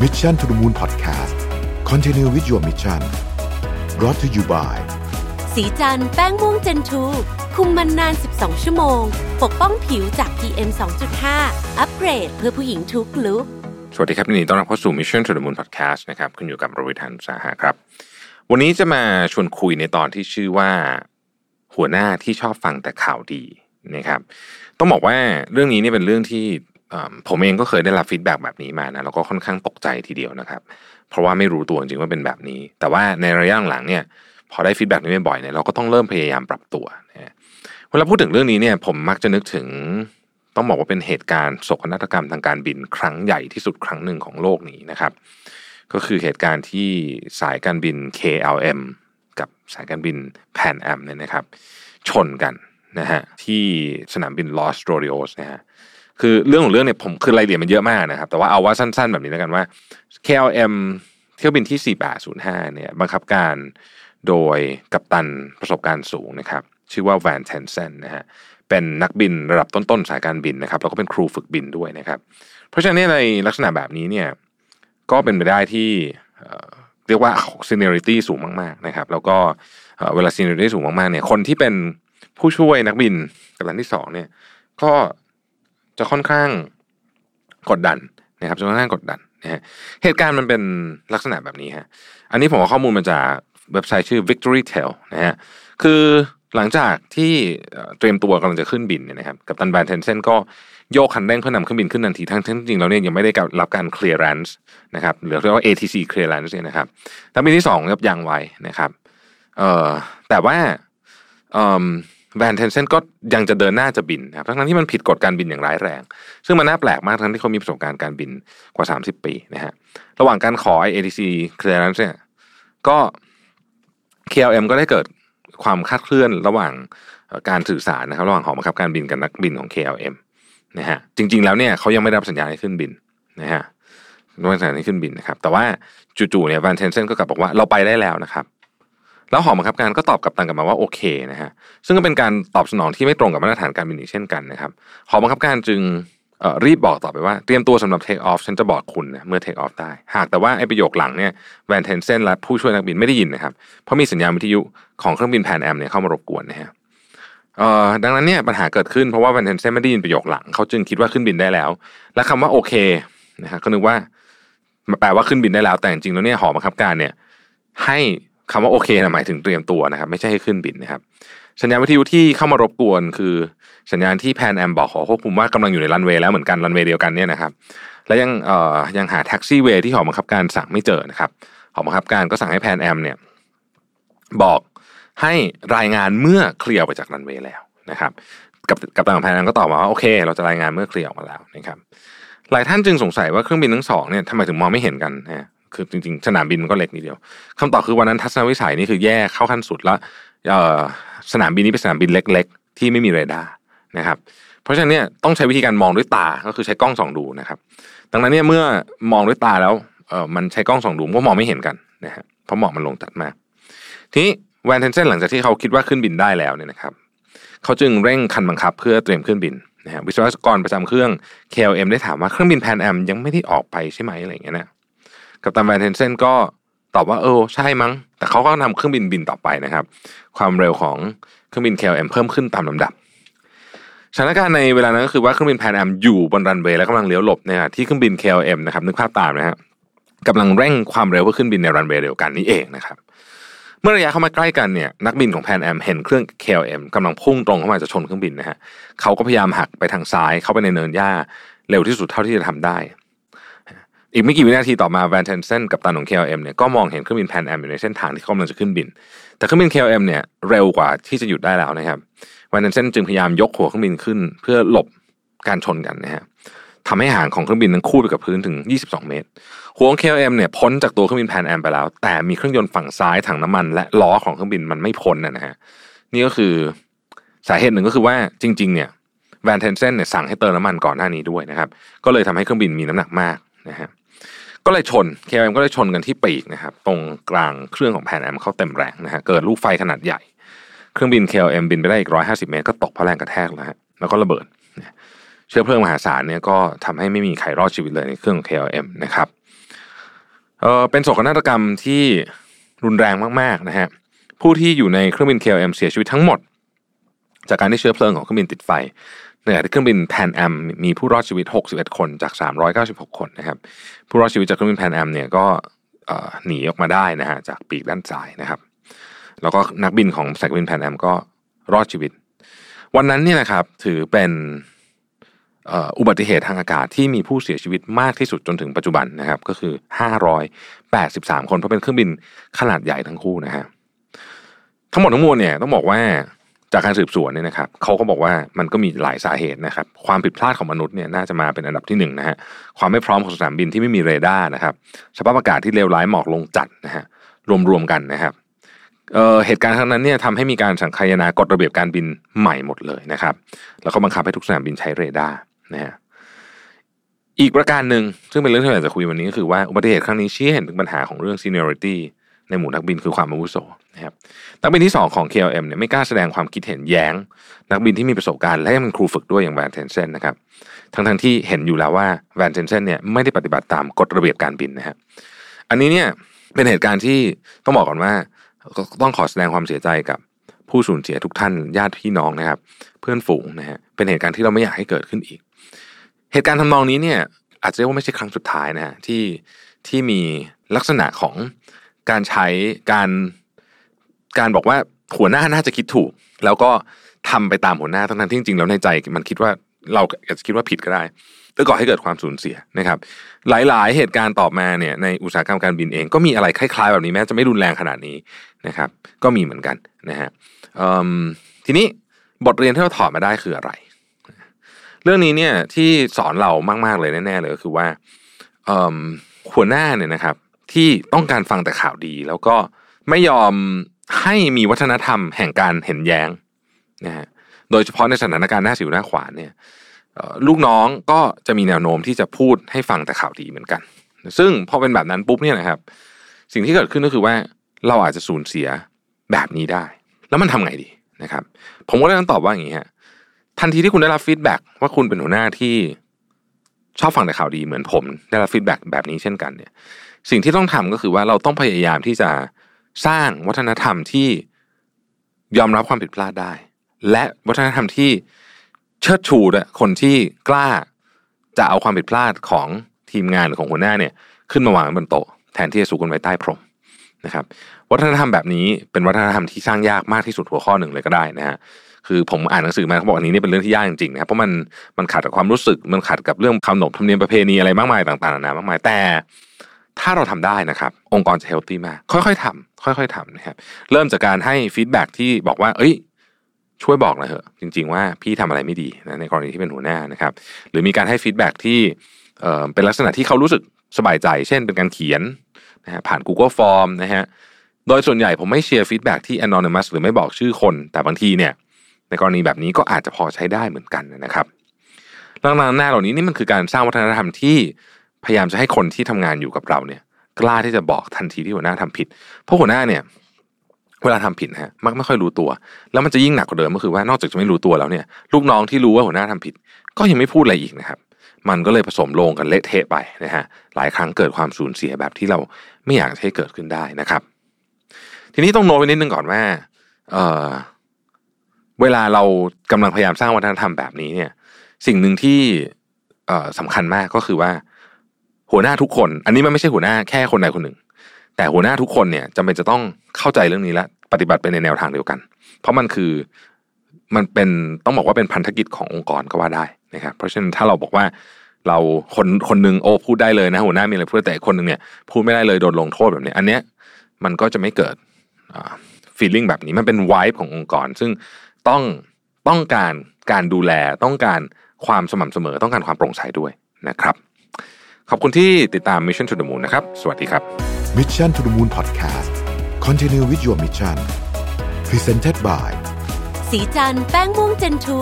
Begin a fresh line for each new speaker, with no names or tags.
Mission to the Moon Podcast Continue with your mission brought to you by
สีจันแป้งม่วงเจนทูคุมมันนาน 12 ชั่วโมง ปกป้องผิวจาก PM 2.5 อัปเกรดเพื่อผู้หญิงทุกลุก
สวัสดีครับยินดีต้อนรับเข้าสู่ Mission to the Moon Podcast นะครับคุณอยู่กับรวิทยานุสาหะครับ วันนี้จะมาชวนคุยในตอนที่ชื่อว่า หัวหน้าที่ชอบฟังแต่ข่าวดีนะครับ ต้องบอกว่าเรื่องนี้เนี่ยเป็นเรื่องที่เอิ่ม ผมเองก็เคยได้รับ feedback แบบนี้มานะแล้วก็ค่อนข้างตกใจทีเดียวนะครับ เพราะว่าไม่รู้ตัวจริงๆว่าเป็นแบบนี้ แต่ว่าในระยะหลังเนี่ย พอได้ feedback นี้บ่อยเนี่ยเราก็ต้องเริ่มพยายามปรับตัวนะฮะเวลาพูดถึงเรื่องนี้เนี่ย ผมมักจะนึกถึงต้องบอกว่าเป็นเหตุการณ์โศกนาฏกรรมทางการบินครั้งใหญ่ที่สุดครั้งหนึ่งของโลกนี้นะครับ ก็คือเหตุการณ์ที่สายการบิน KLM กับสายการบิน Pan Am เนี่ยนะครับ ชนกันนะฮะที่สนามบิน Los Rodeos นะฮะ คือเรื่องของเรื่องเนี่ยผมคือรายละเอียดมันเยอะมากนะครับ แต่ว่าเอาว่าสั้นๆแบบนี้แล้วกันว่า KLM เที่ยวบินที่ 4805 เนี่ยบังคับการโดยกัปตันประสบการณ์สูงนะครับ ชื่อว่าแวนเทนเซนนะฮะเป็นนักบินระดับต้นๆสายการบินนะครับแล้วก็เป็นครูฝึกบินด้วยนะครับ เพราะฉะนั้นในลักษณะแบบนี้เนี่ยก็เป็นไปได้ที่เรียกว่า seniority สูงมากๆนะครับ แล้วก็เอ่อเวลา seniority สูงมากๆเนี่ยคนที่เป็นผู้ช่วยนักบินกัปตันที่สองเนี่ยก็ จะค่อนข้างกดดันนะครับจะค่อนข้างกดดันนะฮะเหตุการณ์มันเป็นลักษณะแบบนี้ฮะอันนี้ผมเอาข้อมูลมาจากเว็บไซต์ชื่อ Victory t a l นะฮะคือหลังจากที่เตรียมตัวกำลังจะขึ้นบินเนี่ยนะครับกัปตันแบนเทนเซนก็โยกคันเร่งเพื่อนำเครื่องบินขึ้นทันทีทั้งทั้งจริงแล้วเนี่ยยังไม่ได้รับการ clearance นะครับหรือเรียกว่า ATC clearance เนี่ยนะครับนักบินที่สองครับยังไว้นะครับเอ่อแต่ว่าเอ่อ แวนเทนเซนก็ยังจะเดินหน้าจะบินนะครับทั้งที่มันผิดกฎการบินอย่างร้ายแรง ซึ่งมันน่าแปลกมากทั้งที่เขามีประสบการณ์การบินกว่า 30 ปีนะฮะระหว่างการขอ ATC clearance เนี่ยก็ KLM ก็ได้เกิดความคลาดเคลื่อนระหว่างการสื่อสารนะครับ ระหว่างหอบังคับการบินกับนักบินของ KLM นะฮะจริง ๆ แล้วเนี่ยเขายังไม่ได้รับสัญญาณให้ขึ้นบินนะฮะไม่ได้รับสัญญาณให้ขึ้นบินนะครับแต่ว่าจู่ๆเนี่ยแวนเทนเซนก็กลับบอกว่าเราไปได้แล้วนะครับ แล้วหอบังคับการก็ตอบกัปตันกลับมาว่าโอเคนะฮะซึ่งก็เป็นการตอบสนองที่ไม่ตรงกับมาตรฐานการบินอีกเช่นกันนะครับหอบังคับการจึงรีบบอกต่อไปว่าเตรียมตัวสำหรับ take off ฉันจะบอกคุณนะเมื่อ take off ได้ หากแต่ว่าไอ้ประโยคหลังเนี่ยแวนเทนเซนและผู้ช่วยนักบินไม่ได้ยินนะครับเพราะมีสัญญาณวิทยุของเครื่องบินแพนแอมเนี่ยเข้ามารบกวนนะฮะดังนั้นเนี่ยปัญหาเกิดขึ้นเพราะว่าแวนเทนเซนไม่ได้ยินประโยคหลังเขาจึงคิดว่าขึ้นบินได้แล้ว และคำว่าโอเคนะฮะก็นึกว่าแปลว่าขึ้นบินได้แล้วแต่จริงๆแล้วเนี่ยหอบังคับการเนี่ยให้ คำว่าโอเคนะหมายถึงเตรียมตัวนะครับ ไม่ใช่ให้ขึ้นบินนะครับ สัญญาณวิทยุที่เข้ามารบกวน คือสัญญาณที่แพนแอมบอกหอควบคุมว่ากำลังอยู่ในรันเวย์แล้วเหมือนกันรันเวย์เดียวกันเนี่ยนะครับ และยังเอ่อยังหา taxiway ที่หอบังคับการสั่งไม่เจอนะครับหอบังคับการก็สั่งให้แพนแอมเนี่ยบอกให้รายงานเมื่อเคลียร์ไปจากรันเวย์แล้วนะครับกับกับตันของแพนแอมก็ตอบมาว่าโอเค เราจะรายงานเมื่อเคลียร์ออกมาแล้วนะครับหลายท่านจึงสงสัยว่าเครื่องบินทั้งสองเนี่ยทำไมถึงมองไม่เห็นกันนะ คือจริงๆ สนามบินมันก็เล็กนิดเดียวคำตอบคือวันนั้นทัศนวิสัยนี่คือแย่เข้าขั้นสุดแล้วสนามบินนี้เป็นสนามบินเล็ก ๆ ที่ไม่มีเรดาร์นะครับ เพราะฉะนั้นเนี่ยต้องใช้วิธีการมองด้วยตาก็คือใช้กล้องส่องดูนะครับ ดังนั้นเนี่ยเมื่อมองด้วยตาแล้วเออมันใช้กล้องส่องดูก็มองไม่เห็นกันนะฮะเพราะหมอกมันลงจัดมากทีนี้แวนเทนเซนหลังจากที่เขาคิดว่าขึ้นบินได้แล้วเนี่ยนะครับเขาจึงเร่งคันบังคับเพื่อเตรียมขึ้นบินนะฮะวิศวกรประจำเครื่อง KLM ได้ถามว่าเครื่องบินแพนแอมยังไม่ได้ออกไปใช่ไหมอะไรอย่างเงี้ยนะ กัปตันแวนเทนเซนก็ตอบว่าเออใช่มั้ง แต่เขาก็นำเครื่องบินบินต่อไปนะครับ ความเร็วของเครื่องบิน KLM เพิ่มขึ้นตามลำดับสถานการณ์ในเวลานั้นก็คือว่าเครื่องบินแพนแอมอยู่บนรันเวย์และกำลังเลี้ยวหลบเนี่ยที่เครื่องบิน KLM นะครับนึกภาพตามนะฮะกำลังเร่งความเร็วเพื่อขึ้นบินในรันเวย์เดียวกันนี่เองนะครับ เมื่อระยะเข้ามาใกล้กันเนี่ยนักบินของแพนแอมเห็นเครื่อง KLM กำลังพุ่งตรงเข้ามาจะชนเครื่องบินนะฮะเขาก็พยายามหักไปทางซ้ายเข้าไปในเนินหญ้าเร็วที่สุดเท่าที่จะทำได้ อีกไม่กี่วินาทีต่อมาแวนเทนเซนกัปตันของ KLM เนี่ยก็มองเห็นเครื่องบินแพนแอมอยู่ในเส้นทางที่เขากำลังจะขึ้นบิน แต่เครื่องบิน KLM เนี่ยเร็วกว่าที่จะหยุดได้แล้วนะครับแวนเทนเซนจึงพยายามยกหัวเครื่องบินขึ้น เพื่อหลบการชนกันนะฮะทำให้ห่างของเครื่องบินนั้นคู่ไปกับพื้นถึง 22 เมตร หัวของ KLM เนี่ยพ้นจากตัวเครื่องบินแพนแอมไปแล้ว แต่มีเครื่องยนต์ฝั่งซ้ายถังน้ำมัน และล้อของเครื่องบินมันไม่พ้นนะฮะนี่ก็คือสาเหตุหนึ่งก็คือว่าจริง ๆ เนี่ยแวนเทนเซนเนี่ยสั่งให้เติมน้ำมันก่อนหน้านี้ด้วยนะครับ ก็เลยทำให้เครื่องบินมีน้ำหนักมากนะฮะ ก็เลยชน KLM ก็เลยชนกันที่ปีกนะครับตรงกลางเครื่องของแพนแอมเข้าเต็มแรงนะฮะเกิดลูกไฟขนาดใหญ่ เครื่องบิน KLM บินไปได้อีก150เมตรก็ตกเพราะแรงกระแทกแล้วฮะแล้วก็ระเบิด เชื้อเพลิงมหาศาลเนี่ยก็ทำให้ไม่มีใครรอดชีวิตเลยในเครื่องของ KLM นะครับเออเป็นโศกนาฏกรรมที่รุนแรงมากๆนะฮะผู้ที่อยู่ในเครื่องบิน KLM เสียชีวิตทั้งหมด จากการที่เชื้อเพลิงของเครื่องบินติดไฟ ในขณะที่เครื่องบินแพนแอมมีผู้รอดชีวิต 61 คนจาก 396 คนนะครับ ผู้รอดชีวิตจากเครื่องบินแพนแอมเนี่ยก็หนีออกมาได้นะฮะจากปีกด้านซ้ายนะครับ แล้วก็นักบินของสายการบินแพนแอมก็รอดชีวิต วันนั้นเนี่ยนะครับถือเป็นอุบัติเหตุทางอากาศที่มีผู้เสียชีวิตมากที่สุดจนถึงปัจจุบันนะครับ ก็คือ 583 คนเพราะเป็นเครื่องบินขนาดใหญ่ทั้งคู่นะฮะทั้งหมดทั้งมวลเนี่ยต้องบอกว่า จากการสืบสวนเนี่ยนะครับเขาก็บอกว่ามันก็มีหลายสาเหตุนะครับ ความผิดพลาดของมนุษย์เนี่ยน่าจะมาเป็นอันดับที่หนึ่งนะฮะความไม่พร้อมของสนามบินที่ไม่มีเรดาร์นะครับสภาพอากาศที่เลวร้ายหมอกลงจัดนะฮะรวมๆกันนะครับเเหตุการณ์ครั้งนั้นเนี่ยทำให้มีการสังคายนากฎระเบียบการบินใหม่หมดเลยนะครับ แล้วก็บังคับให้ทุกสนามบินใช้เรดาร์นะฮะอีกประการหนึ่งซึ่งเป็นเรื่องที่อยากจะคุยวันนี้ก็คือว่าอุบัติเหตุครั้งนี้ชี้เห็นถึงปัญหาของเรื่อง seniority ในหมู่นักบินคือความอาวุโสนะครับนักบินที่ 2 ของ KLM เนี่ยไม่กล้าแสดงความคิดเห็นแย้ง นักบินที่มีประสบการณ์และยังเป็นครูฝึกด้วยอย่างแวนเทนเซนนะครับทั้งทั้งที่เห็นอยู่แล้วว่าแวนเทนเซนเนี่ยไม่ได้ปฏิบัติตามกฎระเบียบการบินนะครับอันนี้เนี่ยเป็นเหตุการณ์ที่ต้องบอกก่อนว่าต้องขอแสดงความเสียใจกับผู้สูญเสียทุกท่านญาติพี่น้องนะครับ เพื่อนฝูงนะฮะเป็นเหตุการณ์ที่เราไม่อยากให้เกิดขึ้นอีก เหตุการณ์ทำนองนี้เนี่ยอาจจะเรียกว่าไม่ใช่ครั้งสุดท้ายนะฮะที่ที่มีลักษณะของ การใช้การการบอกว่าหัวหน้าน่าจะคิดถูก แล้วก็ทำไปตามหัวหน้าทั้งนั้นที่จริงๆแล้วในใจมันคิดว่าเราอาจจะคิดว่าผิดก็ได้ก็ก่อให้เกิดความสูญเสียนะครับ หลายๆ เหตุการณ์ต่อมาเนี่ยในอุตสาหกรรมการบินเองก็มีอะไรคล้าย ๆ แบบนี้แม้จะไม่รุนแรงขนาดนี้นะครับ ก็มีเหมือนกันนะฮะทีนี้บทเรียนที่เราถอดมาได้คืออะไร เรื่องนี้เนี่ยที่สอนเรามาก ๆ เลยแน่ ๆ เลยก็คือว่าหัวหน้าเนี่ยนะครับ ที่ต้องการฟังแต่ข่าวดี แล้วก็ไม่ยอมให้มีวัฒนธรรมแห่งการเห็นแย้งนะฮะโดยเฉพาะในสถานการณ์หน้าสิวหน้าขวานเนี่ยลูกน้องก็จะมีแนวโน้มที่จะพูดให้ฟังแต่ข่าวดีเหมือนกัน ซึ่งพอเป็นแบบนั้นปุ๊บเนี่ยนะครับ สิ่งที่เกิดขึ้นก็คือว่าเราอาจจะสูญเสียแบบนี้ได้ แล้วมันทำไงดีนะครับ ผมก็เลยต้องตอบว่าอย่างนี้ฮะทันทีที่คุณได้รับฟีดแบ็กว่าคุณเป็นหัวหน้าที่ ชอบฟังแต่ข่าวดีเหมือนผม ได้รับฟีดแบ็กแบบนี้เช่นกันเนี่ย สิ่งที่ต้องทำก็คือว่าเราต้องพยายามที่จะสร้างวัฒนธรรมที่ยอมรับความผิดพลาดได้ และวัฒนธรรมที่เชิดชูด้วยคนที่กล้าจะเอาความผิดพลาดของทีมงานหรือของหัวหน้าเนี่ย ขึ้นมาวางบนโต๊ะแทนที่จะสูกันไว้ใต้พรมนะครับ วัฒนธรรมแบบนี้เป็นวัฒนธรรมที่สร้างยากมากที่สุดหัวข้อหนึ่งเลยก็ได้นะฮะ คือผมอ่านหนังสือมาเขาบอกอันนี้นี่เป็นเรื่องที่ยากจริงๆนะครับเพราะมันมันขัดกับความรู้สึกมันขัดกับเรื่องคำหนบธรรมเนียมประเพณีอะไรมากมายต่างๆนานามากมายแต่ถ้าเราทำได้นะครับ องค์กรจะ healthy มาก ค่อยๆทำค่อย ๆทำนะครับ เริ่มจากการให้ feedback ที่บอกว่า เอ้ย ช่วยบอกหน่อยเถอะ จริง ๆ ว่าพี่ทำอะไรไม่ดีนะในกรณีที่เป็นหัวหน้านะครับ หรือมีการให้ feedback ที่เอ่อเป็นลักษณะที่เขารู้สึกสบายใจ เช่น เป็นการเขียนนะฮะผ่าน Google Form นะฮะโดยส่วนใหญ่ผมไม่เชียร์ feedback ที่ anonymous หรือไม่บอกชื่อคน แต่บางทีเนี่ย ในกรณีแบบนี้ก็อาจจะพอใช้ได้เหมือนกันนะครับลักษณะหน้าเหล่านี้นี่มันคือการสร้างวัฒนธรรมที่พยายามจะให้คนที่ทำงานอยู่กับเราเนี่ย กล้าที่จะบอกทันทีที่หัวหน้าทำผิด เพราะหัวหน้าเนี่ย เวลาทำผิดฮะมักไม่ค่อยรู้ตัว แล้วมันจะยิ่งหนักกว่าเดิมก็คือว่านอกจากจะไม่รู้ตัวแล้วเนี่ย ลูกน้องที่รู้ว่าหัวหน้าทำผิด ก็ยังไม่พูดอะไรอีกนะครับ มันก็เลยผสมลงกันเละเทะไปนะฮะหลายครั้งเกิดความสูญเสียแบบที่เราไม่อยากให้เกิดขึ้นได้นะครับ ทีนี้ต้องโน้ตไว้นิดนึงก่อนว่าเอ เวลาเรากำลังพยายามสร้างวัฒนธรรมแบบนี้เนี่ย สิ่งหนึ่งที่เอสำคัญมากก็คือว่า หัวหน้าทุกคน อันนี้มันไม่ใช่หัวหน้าแค่คนใดคนหนึ่ง แต่หัวหน้าทุกคนเนี่ยจำเป็นจะต้องเข้าใจเรื่องนี้และปฏิบัติไปในแนวทางเดียวกัน เพราะมันคือมันเป็นต้องบอกว่าเป็นพันธกิจขององค์กรก็ว่าได้นะครับ เพราะฉะนั้นถ้าเราบอกว่าเราคนคนหนึ่งโอ้พูดได้เลยนะหัวหน้ามีอะไรพูดแต่คนหนึ่งเนี่ยพูดไม่ได้เลยโดนลงโทษแบบนี้ อันเนี้ยมันก็จะไม่เกิดฟีลลิ่งแบบนี้มันเป็นวายขององค์กร ซึ่ง ต้องต้องการการดูแลต้องการความสม่ำเสมอต้องการความโปร่งใสด้วยนะครับ ขอบคุณที่ติดตาม Mission to the Moon นะครับ สวัสดีครับ
Mission to the Moon Podcast Continue with your mission Presented by
สีจันแป้งม่วงเจนทู